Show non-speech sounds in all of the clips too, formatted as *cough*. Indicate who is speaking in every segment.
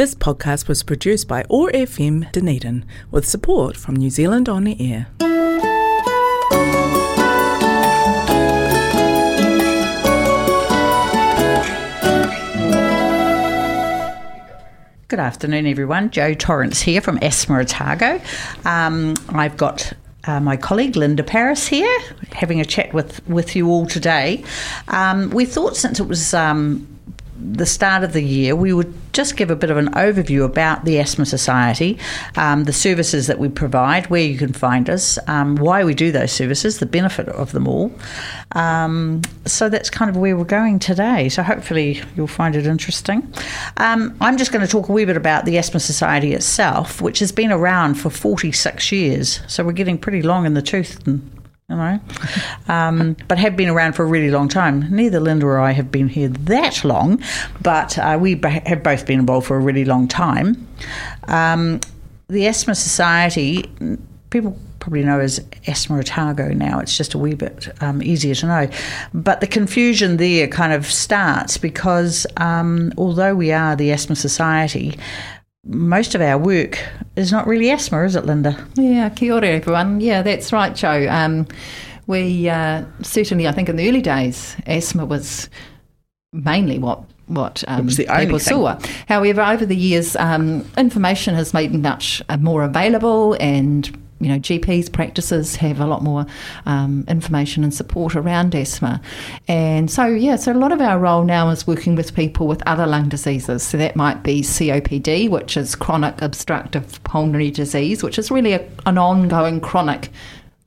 Speaker 1: This podcast was produced by OAR FM Dunedin with support from New Zealand On the Air.
Speaker 2: Good afternoon, everyone. Joe Torrance here from Asthma Otago. Um, I've got uh, my colleague Linda Paris here, having a chat with, with you all today. Um, we thought since it was um, the start of the year, we would just give a bit of an overview about the Asthma Society, um, the services that we provide, where you can find us, um, why we do those services, the benefit of them all. Um, so that's kind of where we're going today. So hopefully you'll find it interesting. Um, I'm just going to talk a wee bit about the Asthma Society itself, which has been around for 46 years. So we're getting pretty long in the tooth and you know, um, but have been around for a really long time. Neither Linda or I have been here that long, but uh, we have both been involved for a really long time. Um, the Asthma Society, people probably know as Asthma Otago now. It's just a wee bit um, easier to know. But the confusion there kind of starts because um, although we are the Asthma Society, most of our work is not really asthma, is it, Linda?
Speaker 3: Yeah, kia ora, everyone. Yeah, that's right, Joe. Um, we uh, certainly, I think, in the early days, asthma was mainly what what um, people saw. However, over the years, um, information has made much more available and you know, GPs practices have a lot more um, information and support around asthma. And so, yeah, so a lot of our role now is working with people with other lung diseases. So that might be COPD, which is chronic obstructive pulmonary disease, which is really a, an ongoing chronic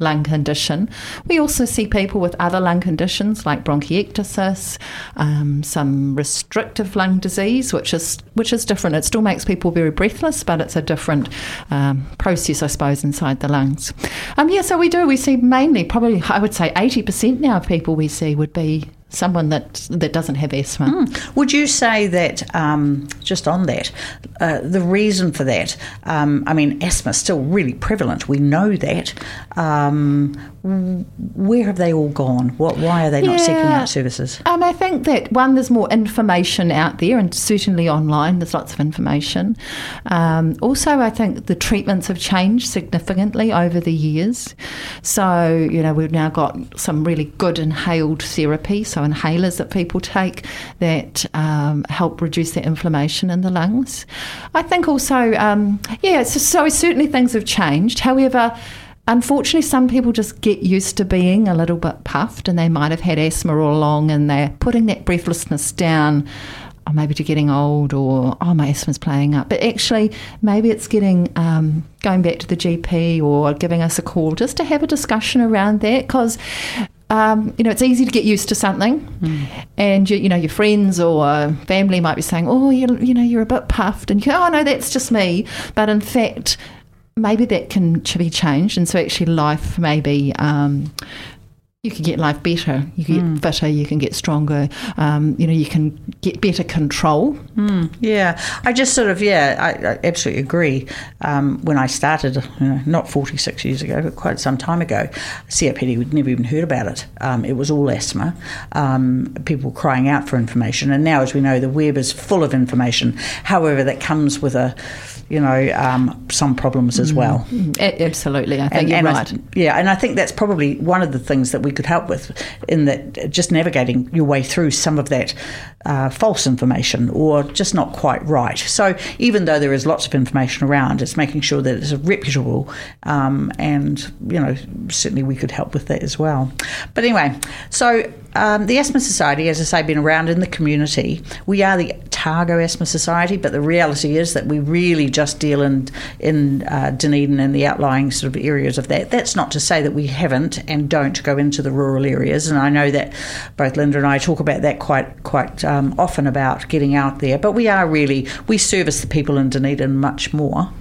Speaker 3: lung condition. We also see people with other lung conditions like bronchiectasis, um, some restrictive lung disease, which is which is different. It still makes people very breathless, but it's a different um, process, I suppose, inside the lungs. Um, yeah, so we do. We see mainly, probably, I would say, eighty percent now of people we see would be someone that that doesn't have asthma. Mm.
Speaker 2: Would you say that um, just on that, uh, the reason for that? Um, I mean, asthma is still really prevalent. We know that. Um, where have they all gone? What? Why are they not seeking out services?
Speaker 3: Um, I think that one, there's more information out there, and certainly online, there's lots of information. Um, also, I think the treatments have changed significantly over the years. So, you know, we've now got some really good inhaled therapy, so inhalers that people take that um, help reduce the inflammation in the lungs. I think also, um, yeah, so, so certainly things have changed. However, Unfortunately, some people just get used to being a little bit puffed and they might have had asthma all along and they're putting that breathlessness down, or maybe to getting old or, oh, my asthma's playing up. But actually, maybe it's getting, um, going back to the GP or giving us a call just to have a discussion around that because um, you know, it's easy to get used to something, mm. and you, you, know your friends or family might be saying, "Oh, you, you know, you're a bit puffed," and you go, "Oh no, that's just me." But in fact, maybe that can be changed, and so actually life maybe um, you can get life better. You can mm. get fitter. You can get stronger. Um, you know, you can get better control.
Speaker 2: Mm. Yeah, I just sort of yeah, I, I absolutely agree. Um, when I started, you know, not forty six years ago, but quite some time ago, COPD we'd never even heard about it. Um, it was all asthma. Um, people crying out for information, and now, as we know, the web is full of information. However, that comes with a you know, um, some problems as well.
Speaker 3: Mm, absolutely, I think and, you're
Speaker 2: and
Speaker 3: right.
Speaker 2: I, yeah, and I think that's probably one of the things that we could help with in that just navigating your way through some of that uh, false information or just not quite right. So even though there is lots of information around, it's making sure that it's reputable, um, and you know, certainly we could help with that as well. But anyway, so um, the Asthma Society, as I say, been around in the community. We are the Otago Asthma Society, but the reality is that we really just deal in in uh, Dunedin and the outlying sort of areas of that. That's not to say that we haven't and don't go into the rural areas, and I know that both Linda and I talk about that quite quite um, often about getting out there. But we are really we service the people in Dunedin much more.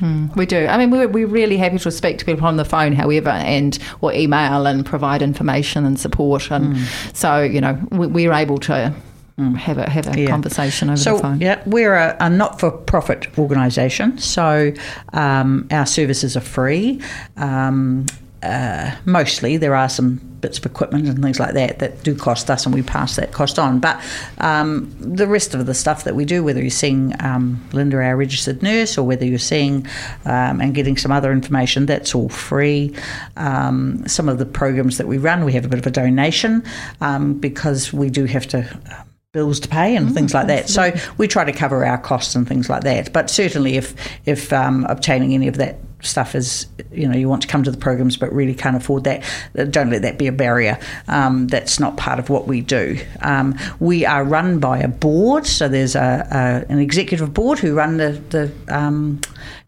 Speaker 3: Mm, we do. I mean, we're, we're really happy to speak to people on the phone, however, and or email and provide information and support. And mm. so, you know, we, are able to Mm. have a have a yeah. conversation over
Speaker 2: so,
Speaker 3: the phone.
Speaker 2: Yeah, we're a, a not for profit organisation, so um, our services are free. Um, uh, mostly there are some bits of equipment and things like that that do cost us, and we pass that cost on. But um, the rest of the stuff that we do, whether you're seeing um, Linda, our registered nurse, or whether you're seeing um, and getting some other information, that's all free. Um, some of the programs that we run, we have a bit of a donation um, because we do have to bills to pay and mm, things like that. So we try to cover our costs and things like that. But certainly, if if um, obtaining any of that stuff is you know you want to come to the programs but really can't afford that don't let that be a barrier um, that's not part of what we do um, we are run by a board so there's a, a an executive board who run the, the um,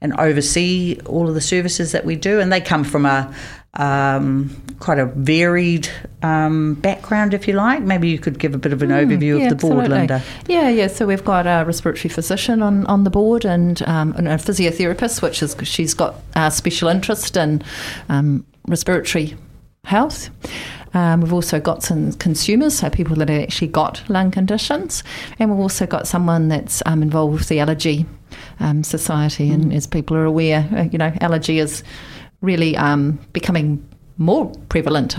Speaker 2: and oversee all of the services that we do and they come from a, um, quite a varied um, background, if you like. Maybe you could give a bit of an mm, overview
Speaker 3: yeah,
Speaker 2: of the board,
Speaker 3: absolutely.
Speaker 2: Linda.
Speaker 3: Yeah, yeah. So we've got a respiratory physician on, on the board and, um, and a physiotherapist, which is she's got a special interest in um, respiratory health. Um, we've also got some consumers, so people that have actually got lung conditions, and we've also got someone that's um, involved with the allergy um, society. Mm. And as people are aware, uh, you know, allergy is really um, becoming more prevalent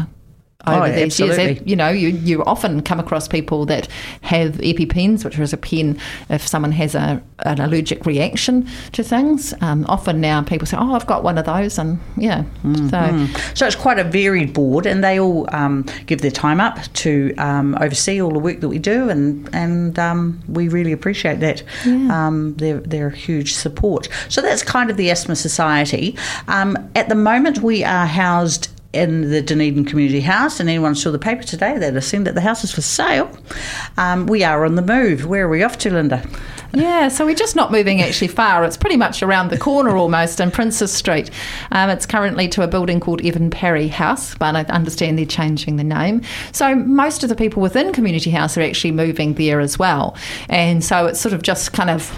Speaker 3: over oh, these absolutely. years. You know, you, you often come across people that have EpiPens, which is a pen if someone has a, an allergic reaction to things. Um, often now people say, oh, I've got one of those. And yeah, mm-hmm.
Speaker 2: so. So it's quite a varied board, and they all um, give their time up to um, oversee all the work that we do, and, and um, we really appreciate that. Yeah. Um, they're, they're a huge support. So that's kind of the Asthma Society. Um, at the moment, we are housed in the Dunedin Community House, and anyone saw the paper today, they'd have seen that the house is for sale. Um, we are on the move. Where are we off to, Linda?
Speaker 3: Yeah, so we're just not moving actually far. It's pretty much around the corner almost in Princes Street. Um, it's currently to a building called Evan Parry House, but I understand they're changing the name. So most of the people within Community House are actually moving there as well. And so it's sort of just kind of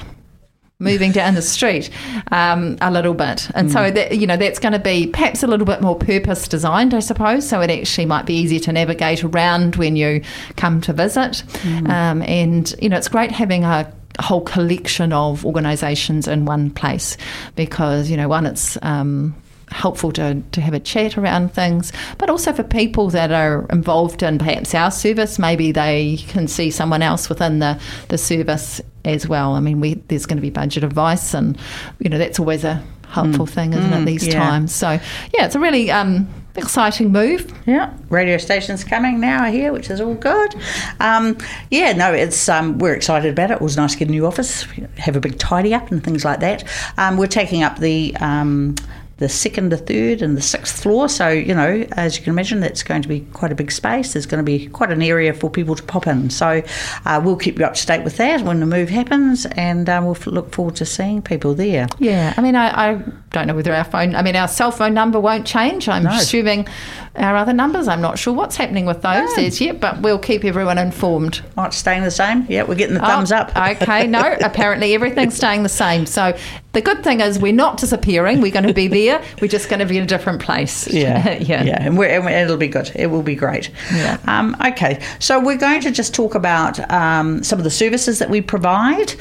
Speaker 3: moving down the street um, a little bit. And mm. so, that, you know, that's going to be perhaps a little bit more purpose designed, I suppose. So it actually might be easier to navigate around when you come to visit. Mm. Um, and, you know, it's great having a whole collection of organisations in one place because, you know, one, it's. Um, helpful to, to have a chat around things, but also for people that are involved in perhaps our service, maybe they can see someone else within the, the service as well. I mean, we, there's going to be budget advice, and you know that's always a helpful mm. thing, isn't mm, it? These yeah. times. So yeah, it's a really um, exciting move.
Speaker 2: Yeah, radio stations coming now here, which is all good. Um, yeah, no, it's um, we're excited about it. It was nice to get a new office, have a big tidy up and things like that. Um, we're taking up the um, the second, the third, and the sixth floor. So, you know, as you can imagine, that's going to be quite a big space. There's going to be quite an area for people to pop in. So, uh, we'll keep you up to date with that when the move happens, and uh, we'll look forward to seeing people there.
Speaker 3: Yeah, I mean, I, I, don't know whether our phone, I mean, our cell phone number won't change. I'm no. assuming our other numbers, I'm not sure what's happening with those no. as yet, but we'll keep everyone informed.
Speaker 2: Oh, it's staying the same? Yeah, we're getting the thumbs oh, up.
Speaker 3: okay, no, *laughs* apparently everything's staying the same. So, the good thing is we're not disappearing. We're going to be there. *laughs* We're just going to be in a different place.
Speaker 2: Yeah, *laughs* yeah, yeah. And, and, it'll be good. It will be great. Yeah. Um, okay, so we're going to just talk about um, some of the services that we provide.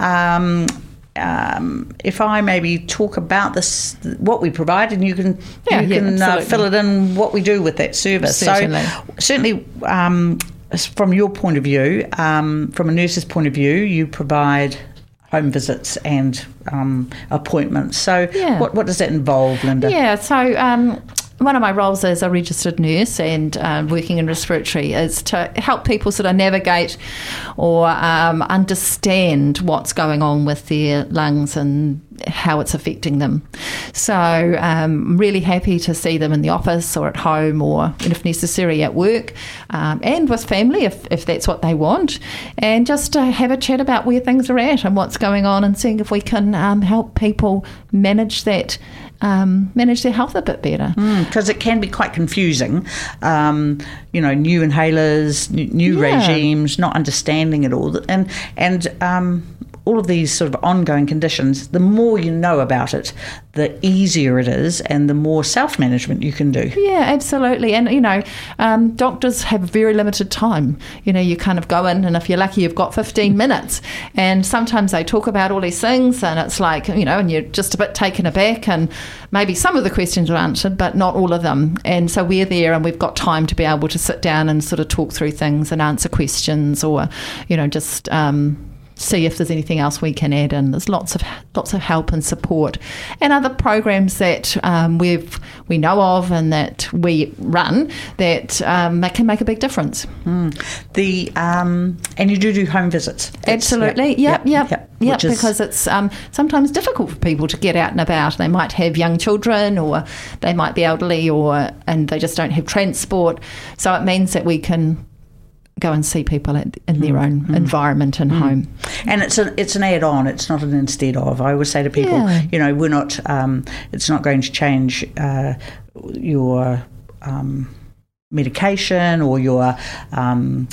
Speaker 2: Um, um, if I maybe talk about this, what we provide, and you can yeah, you yeah, can uh, fill it in what we do with that service. Certainly. So certainly. Um, from your point of view, um, from a nurse's point of view, you provide home visits and um, appointments. So, yeah. what, what does that involve, Linda?
Speaker 3: Yeah, so um, one of my roles as a registered nurse and um, working in respiratory is to help people sort of navigate or um, understand what's going on with their lungs and how it's affecting them. So, um, I'm really happy to see them in the office or at home or, if necessary, at work um, and with family if, if that's what they want. And just to have a chat about where things are at and what's going on and seeing if we can um, help people manage that um, manage their health a bit better.
Speaker 2: Because mm, it can be quite confusing. Um, you know, new inhalers, new, new yeah. regimes, not understanding it all, and and um, all of these sort of ongoing conditions, the more you know about it, the easier it is, and the more self management you can do.
Speaker 3: Yeah, absolutely. And, you know, um, doctors have very limited time. You know, you kind of go in, and if you're lucky, you've got 15 *laughs* minutes. And sometimes they talk about all these things, and it's like, you know, and you're just a bit taken aback, and maybe some of the questions are answered, but not all of them. And so we're there, and we've got time to be able to sit down and sort of talk through things and answer questions or, you know, just. Um, see if there's anything else we can add in. There's lots of lots of help and support, and other programs that um, we've we know of and that we run that um, that can make a big difference.
Speaker 2: Mm. The um, and you do do home visits.
Speaker 3: That's, Absolutely, yep, yep, yep. yep. yep because it's um, sometimes difficult for people to get out and about. They might have young children, or they might be elderly, or and they just don't have transport. So it means that we can go and see people in their mm. own mm. environment and mm. home.
Speaker 2: And it's a, it's an add on. It's not an instead of. I always say to people, yeah. you know, we're not. Um, it's not going to change uh, your um, medication or your. Um,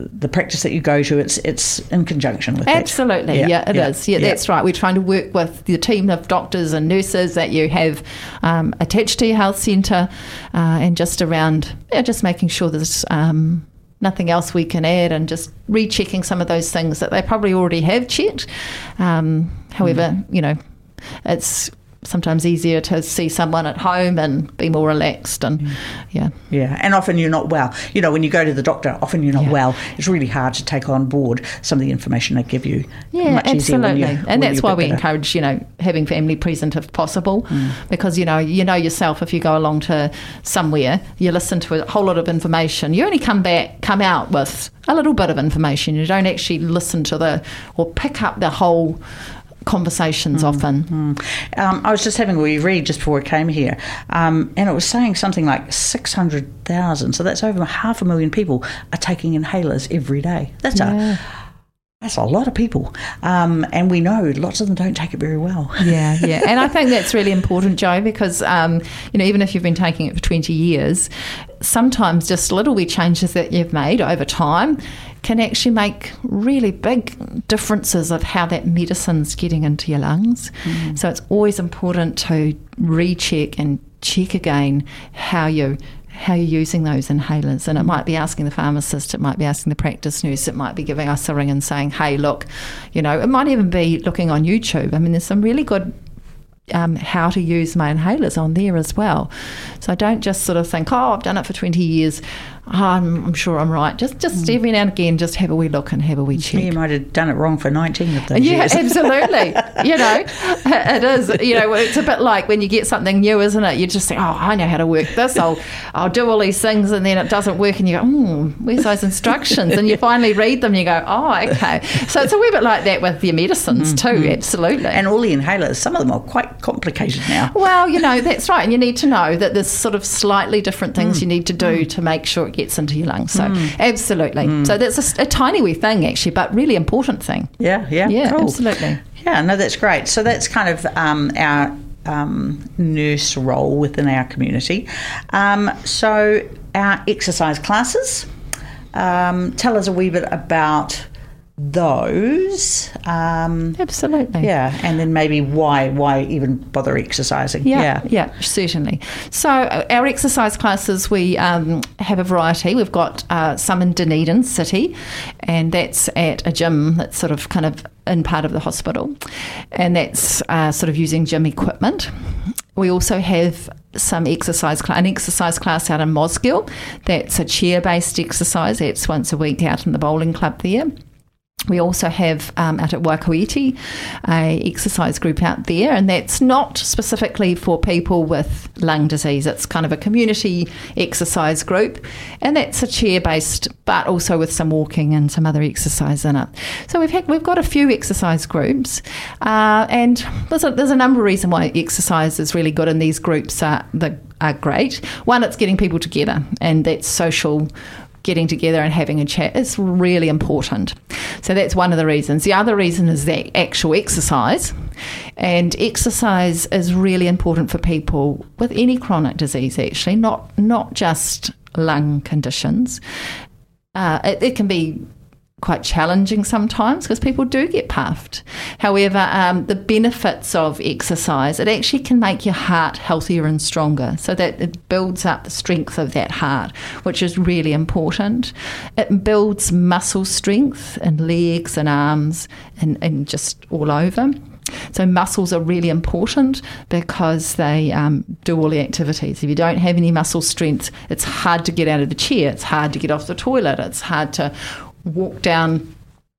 Speaker 2: the practice that you go to, it's it's in conjunction with
Speaker 3: Absolutely, yeah, yeah it yeah, is. yeah, yeah, that's right. We're trying to work with the team of doctors and nurses that you have um, attached to your health centre, uh, and just around, yeah, just making sure there's um, nothing else we can add and just rechecking some of those things that they probably already have checked. Um, however, mm. you know, it's sometimes easier to see someone at home and be more relaxed and mm. yeah
Speaker 2: yeah and often you're not well you know when you go to the doctor often you're not yeah. well it's really hard to take on board some of the information they give you
Speaker 3: yeah absolutely and that's why we better. encourage you know having family present if possible mm. because you know you know yourself if you go along to somewhere you listen to a whole lot of information you only come back come out with a little bit of information you don't actually listen to the or pick up the whole conversations mm, often.
Speaker 2: Mm. Um, I was just having a wee read just before I came here, um, and it was saying something like 600,000, so that's over half a million people are taking inhalers every day. That's yeah. a that's a lot of people. Um, and we know lots of them don't take it very well.
Speaker 3: Yeah, yeah. *laughs* And I think that's really important, Joe, because, um, you know, even if you've been taking it for 20 years, sometimes just little wee changes that you've made over time can actually make really big differences of how that medicine's getting into your lungs. Mm. So it's always important to recheck and check again how you how you're using those inhalers. And it might be asking the pharmacist, it might be asking the practice nurse, it might be giving us a ring and saying, hey, look, you know, it might even be looking on YouTube. I mean, there's some really good um, how to use my inhalers on there as well. So I don't just sort of think, oh, I've done it for 20 years. I'm, I'm, sure I'm right. Just just mm. every now and again, just have a wee look and have a wee check.
Speaker 2: You might have done it wrong for 19 of those
Speaker 3: yeah,
Speaker 2: years. *laughs*
Speaker 3: absolutely. you know, *laughs* it is. You know, it's a bit like when you get something new, isn't it? You just say, oh, I know how to work this. I'll I'll do all these things, and then it doesn't work, and you go, hmm, where's those instructions? And you *laughs* finally read them, and you go, oh, okay. So it's a wee bit like that with your medicines mm, too. Absolutely.
Speaker 2: And all the inhalers, some of them are quite complicated now.
Speaker 3: Well, you know, that's right, and you need to know that there's sort of slightly different things mm. you need to do mm. to make sure gets into your lungs. So mm. absolutely. Mm. So that's a, a, tiny wee thing actually, but really important thing.
Speaker 2: Yeah, yeah,
Speaker 3: yeah,
Speaker 2: cool.
Speaker 3: absolutely.
Speaker 2: Yeah, no, that's great. So that's kind of um, our um, nurse role within our community. Um, so our exercise classes. Um, tell us a wee bit about those.
Speaker 3: Um, Absolutely.
Speaker 2: Yeah, and then maybe why why even bother exercising?
Speaker 3: Yeah, yeah, yeah certainly. So uh, our exercise classes, we um, have a variety. We've got uh, some in Dunedin City, and that's at a gym that's sort of kind of in part of the hospital, and that's uh, sort of using gym equipment. We also have some exercise an exercise class out in Mosgiel. That's a chair based exercise. It's once a week out in the bowling club there. We also have um, out at Waikouaiti a exercise group out there, and that's not specifically for people with lung disease. It's kind of a community exercise group, and that's a chair based, but also with some walking and some other exercise in it. So we've had, we've got a few exercise groups, uh, and there's a, there's a number of reasons why exercise is really good, and these groups are the are great. One, it's getting people together, and that's social getting together and having a chat is really important. So that's one of the reasons. The other reason is that actual exercise. And exercise is really important for people with any chronic disease, actually, not, not just lung conditions. Uh, it, it, can be quite challenging sometimes because people do get puffed. However, um, the benefits of exercise, it actually can make your heart healthier and stronger so that it builds up the strength of that heart, which is really important. It builds muscle strength in legs and arms and, and just all over. So muscles are really important because they um, do all the activities. If you don't have any muscle strength, it's hard to get out of the chair. It's hard to get off the toilet. It's hard to walk down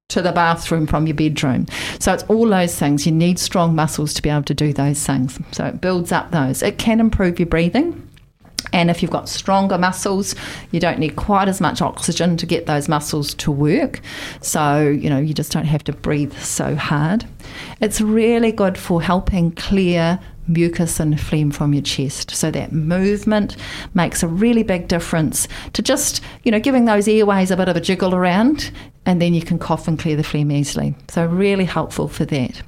Speaker 3: to the bathroom from your bedroom. So it's all those things. You need strong muscles to be able to do those things. So it builds up those. It can improve your breathing. And if you've got stronger muscles, you don't need quite as much oxygen to get those muscles to work. So, you know, you just don't have to breathe so hard. It's really good for helping clear mucus and phlegm from your chest. So that movement makes a really big difference to just, you know, giving those airways a bit of a jiggle around and then you can cough and clear the phlegm easily. So really helpful for that.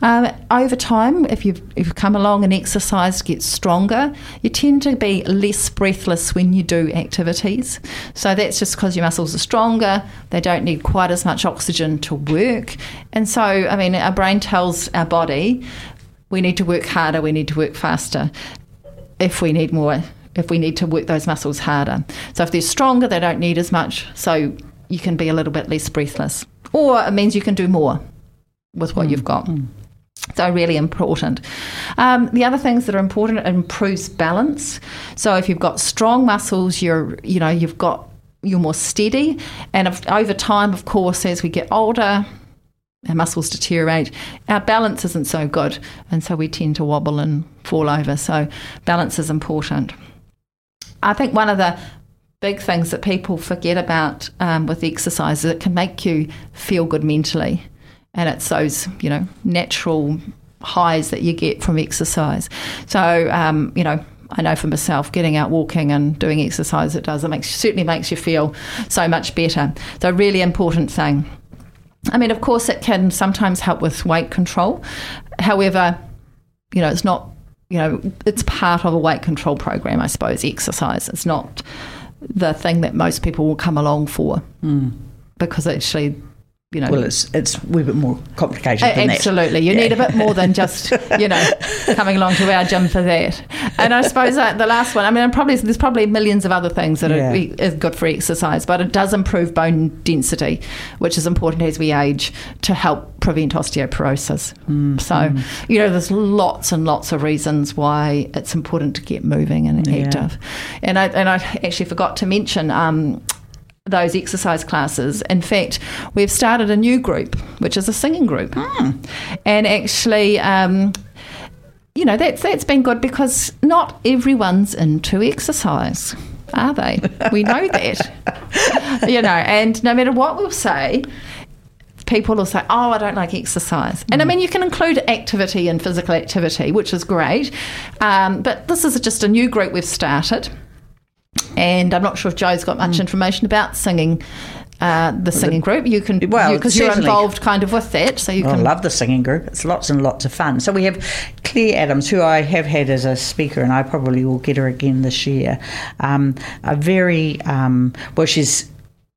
Speaker 3: Um, over time, if you've, if you've come along and exercised, get stronger, you tend to be less breathless when you do activities. So that's just because your muscles are stronger, they don't need quite as much oxygen to work. And so, I mean, our brain tells our body we need to work harder, we need to work faster if we need more, if we need to work those muscles harder. So if they're stronger, they don't need as much. So you can be a little bit less breathless. Or it means you can do more with what mm. you've got. Mm. So really important. Um, the other things that are important it improves balance. So if you've got strong muscles, you're you know you've got you're more steady, and if, over time, of course, as we get older, our muscles deteriorate. Our balance isn't so good, and so we tend to wobble and fall over. So balance is important. I think one of the big things that people forget about um, with exercise is it can make you feel good mentally and it's those you know natural highs that you get from exercise. So um, you know. I know for myself, getting out walking and doing exercise, it does. It makes certainly makes you feel so much better. So, really important thing. I mean, of course, it can sometimes help with weight control. However, you know, it's not. You know, it's part of a weight control program, I suppose. Exercise. It's not the thing that most people will come along for, mm. because actually you know.
Speaker 2: Well, it's it's a wee bit more complicated. Uh,
Speaker 3: absolutely, that. you yeah. need a bit more than just *laughs* you know coming along to our gym for that. And I suppose that the last one. I mean, probably there's probably millions of other things that yeah. are, is good for exercise, but it does improve bone density, which is important as we age to help prevent osteoporosis. Mm, so mm. you know, there's lots and lots of reasons why it's important to get moving and yeah. active. And I and I actually forgot to mention. Um, those exercise classes. In fact, we've started a new group, which is a singing group. Mm. And actually, um, you know, that's, that's been good because not everyone's into exercise, are they? we know that. *laughs* you know, and no matter what we'll say, people will say, Oh, I don't like exercise. And I hmm. mean, you can include activity and physical activity, which is great. Um, but this is just a new group we've started and I'm not sure if Joe's got much mm. information about singing. Uh, the singing group. You can well because you, are involved kind of with that, so you
Speaker 2: well,
Speaker 3: can.
Speaker 2: I love the singing group. It's lots and lots of fun. So we have Claire Adams, who I have had as a speaker, and I probably will get her again this year. Um, a very um, well, she's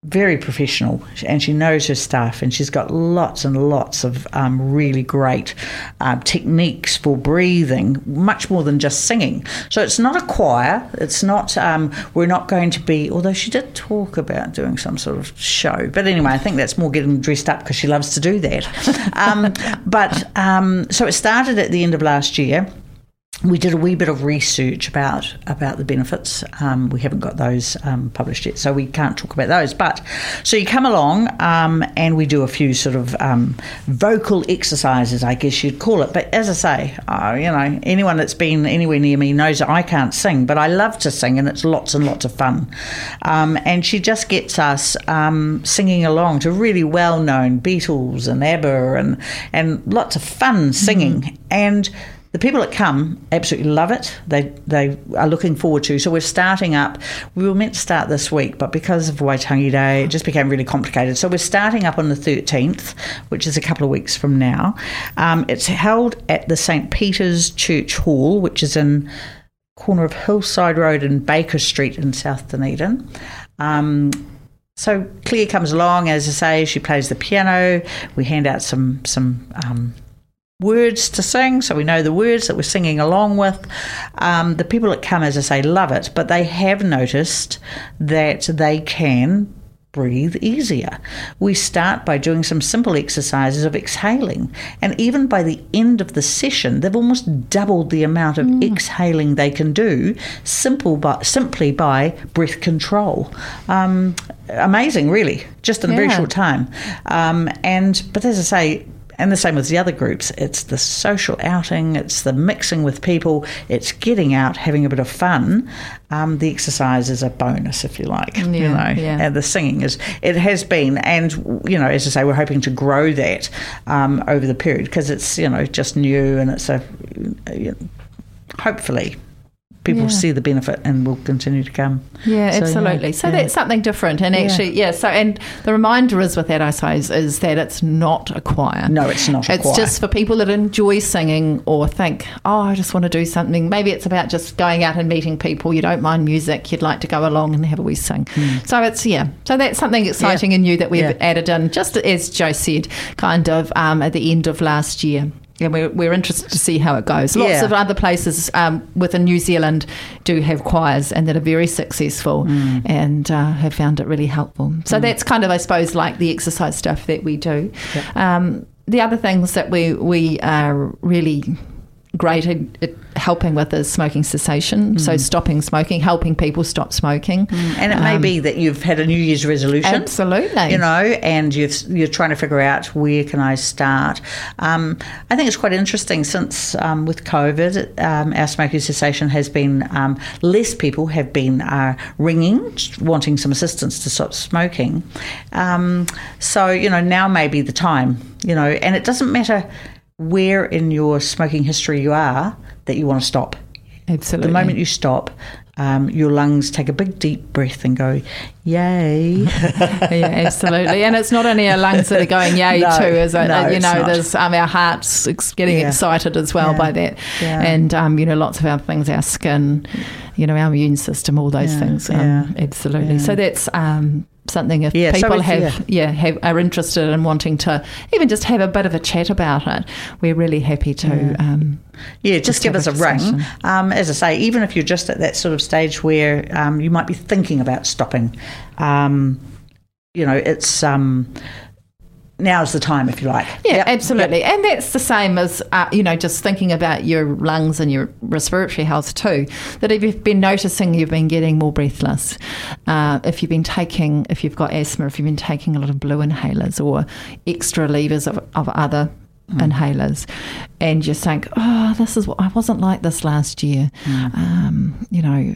Speaker 2: very professional and she knows her stuff and she's got lots and lots of um, really great uh, techniques for breathing much more than just singing. So it's not a choir. It's not um, we're not going to be although she did talk about doing some sort of show. But anyway i think that's more getting dressed up because she loves to do that. *laughs* Um, but um, so it started at the end of last year we did a wee bit of research about about the benefits. Um, we haven't got those um, published yet, so we can't talk about those. But so you come along um, and we do a few sort of um, vocal exercises, I guess you'd call it. But as I say, uh, you know, anyone that's been anywhere near me knows that I can't sing, but I love to sing, and it's lots and lots of fun. Um, and she just gets us um, singing along to really well known Beatles and ABBA and and lots of fun singing mm. and the people that come absolutely love it. They they are looking forward to. So we're starting up. We were meant to start this week, but because of Waitangi Day, it just became really complicated. So we're starting up on the 13th, which is a couple of weeks from now. Um, it's held at the St Peter's Church Hall, which is in corner of Hillside Road and Baker Street in South Dunedin. Um, so Claire comes along, as I say, she plays the piano. We hand out some some um, words to sing, so we know the words that we're singing along with. Um, the people that come, as I say, love it, but they have noticed that they can breathe easier. We start by doing some simple exercises of exhaling, and even by the end of the session, they've almost doubled the amount of mm. exhaling they can do simple by, simply by breath control. Um, amazing, really, just in yeah. a very short time. Um, and but as I say, and the same with the other groups. It's the social outing, it's the mixing with people, it's getting out, having a bit of fun. Um, the exercise is a bonus, if you like. Yeah, you know, yeah. and the singing is. It has been, and you know, as I say, we're hoping to grow that um, over the period because it's you know just new and it's a you know, hopefully people yeah. see the benefit and will continue to come.
Speaker 3: Yeah, so, absolutely. Yeah, so yeah. that's something different. And actually, yeah. So and the reminder is with that, I suppose, is that it's not a choir.
Speaker 2: No, it's not.
Speaker 3: it's
Speaker 2: choir.
Speaker 3: just for people that enjoy singing or think, oh, I just want to do something. Maybe it's about just going out and meeting people. You don't mind music. You'd like to go along and have a wee sing. Mm. So it's yeah. So that's something exciting and new that we've added in, just as Joe said, kind of um, at the end of last year. Yeah, we're, we're interested to see how it goes. Lots yeah. of other places um, within New Zealand do have choirs and that are very successful mm. and uh, have found it really helpful. So mm. that's kind of, I suppose, like the exercise stuff that we do. Um, the other things that we, we are really great at, helping with is smoking cessation. Mm. So stopping smoking, helping people stop smoking.
Speaker 2: Mm. And it um, may be that you've had a New Year's resolution.
Speaker 3: Absolutely.
Speaker 2: You know, and you are trying to figure out where can I start. Um, I think it's quite interesting since um, with COVID, um, our smoking cessation has been um, less people have been uh, ringing, wanting some assistance to stop smoking. Um, so, you know, now may be the time, you know, and it doesn't matter where in your smoking history you are that you want to stop.
Speaker 3: Absolutely.
Speaker 2: The moment you stop, um, your lungs take a big deep breath and go, yay. *laughs*
Speaker 3: yeah, absolutely. And it's not only our lungs that are going yay *laughs* no, too, is it? No, you know, there's um, our hearts getting yeah. excited as well yeah. by that. Yeah. And, um, you know, lots of other things, our skin, you know, our immune system, all those things. Um, absolutely. So that's um, something if yeah, people so have yeah. yeah. have are interested in wanting to even just have a bit of a chat about it we're really happy to
Speaker 2: yeah, um, yeah just, just give us a, ring um, as I say even if you're just at that sort of stage where um, you might be thinking about stopping um, you know it's um, now's the time, if you like.
Speaker 3: Yeah, yep. absolutely. Yep. And that's the same as, uh, you know, just thinking about your lungs and your respiratory health too. That if you've been noticing you've been getting more breathless, uh, if you've been taking, if you've got asthma, if you've been taking a lot of blue inhalers or extra levers of, of other Mm. inhalers, and you think, oh, this is what I wasn't like this last year. Mm. Um, you know,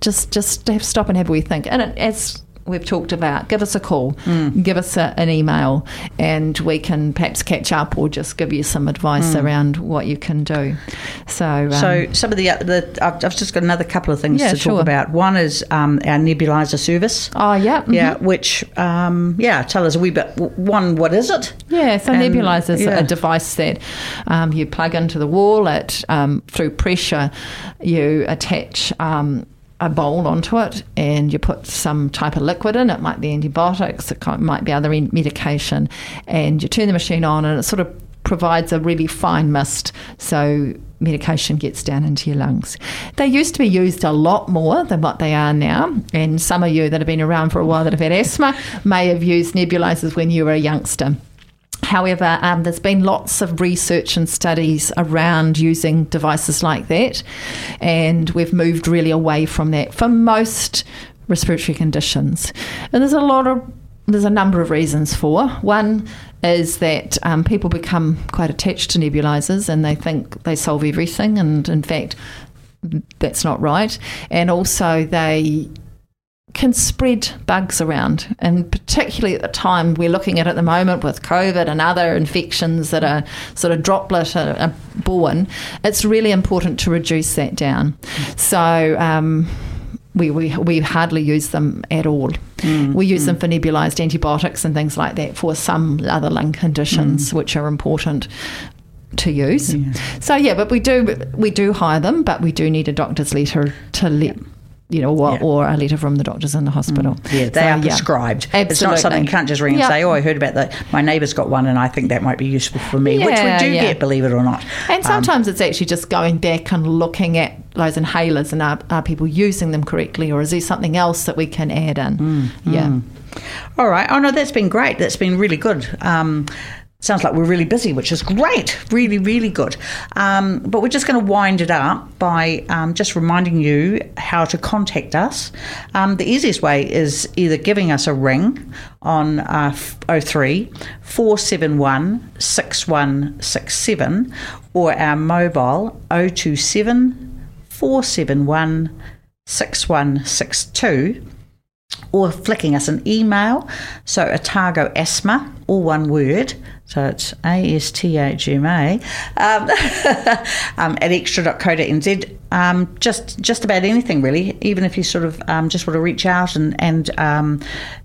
Speaker 3: just just have stop and have a wee think. And it, as we've talked about, give us a call, mm. give us a, an email, and we can perhaps catch up or just give you some advice mm. around what you can do. So, um,
Speaker 2: so some of the, the I've, I've, just got another couple of things yeah, to sure. talk about. One is um, our nebulizer service.
Speaker 3: Oh, yeah, mm-hmm.
Speaker 2: yeah, which um, yeah, tell us a wee bit. One, what is it?
Speaker 3: Yeah, so and, nebulizer is yeah. a device that um, you plug into the wall. At um, through pressure, you attach um, a bowl onto it and you put some type of liquid in. It might be antibiotics, it might be other medication, and you turn the machine on and it sort of provides a really fine mist so medication gets down into your lungs. They used to be used a lot more than what they are now, and some of you that have been around for a while that have had asthma may have used nebulizers when you were a youngster. However, um, there's been lots of research and studies around using devices like that, and we've moved really away from that for most respiratory conditions. And there's a lot of there's a number of reasons for. One is that um, people become quite attached to nebulizers and they think they solve everything, and in fact, that's not right. And also, they can spread bugs around, and particularly at the time we're looking at at the moment with COVID and other infections that are sort of droplet are, are born, it's really important to reduce that down. So. Um, we, we, we hardly use them at all. Mm, we use mm. them for nebulized antibiotics and things like that for some other lung conditions, mm. which are important to use. Yeah. So yeah, but we do we do hire them, but we do need a doctor's letter to let you know, or,
Speaker 2: Yeah.
Speaker 3: or a letter from the doctors in the hospital.
Speaker 2: Yeah, they
Speaker 3: So,
Speaker 2: are prescribed. It's not something you can't just ring and
Speaker 3: Yeah.
Speaker 2: say, "Oh, I heard about that. My neighbour's got one, and I think that might be useful for me," which we do get, believe it or not.
Speaker 3: And sometimes it's actually just going back and looking at those inhalers and are, are people using them correctly or is there something else that we can add in?
Speaker 2: Mm,
Speaker 3: yeah.
Speaker 2: All right. Oh no, that's been great. That's been really good. Um, sounds like we're really busy, which is great. Really, really good. Um, but we're just going to wind it up by um, just reminding you how to contact us. Um, the easiest way is either giving us a ring on uh, 03 471 6167 or our mobile 027 471 6162 or flicking us an email. So Otago Asthma, all one word. So it's A S T H M A um, *laughs* um, at xtra.co.nz. Um, just just about anything really. Even if you sort of um, just want to reach out and and um,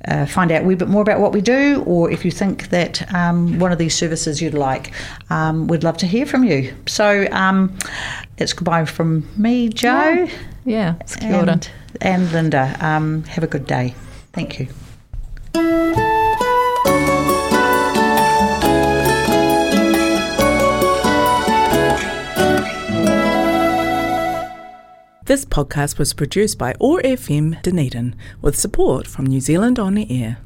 Speaker 2: uh, find out a wee bit more about what we do, or if you think that um, one of these services you'd like, um, we'd love to hear from you. So um, it's goodbye from me, Joe
Speaker 3: Yeah. Ora.
Speaker 2: And, Linda. Um, have a good day. Thank you.
Speaker 1: This podcast was produced by OAR FM Dunedin with support from New Zealand On the Air.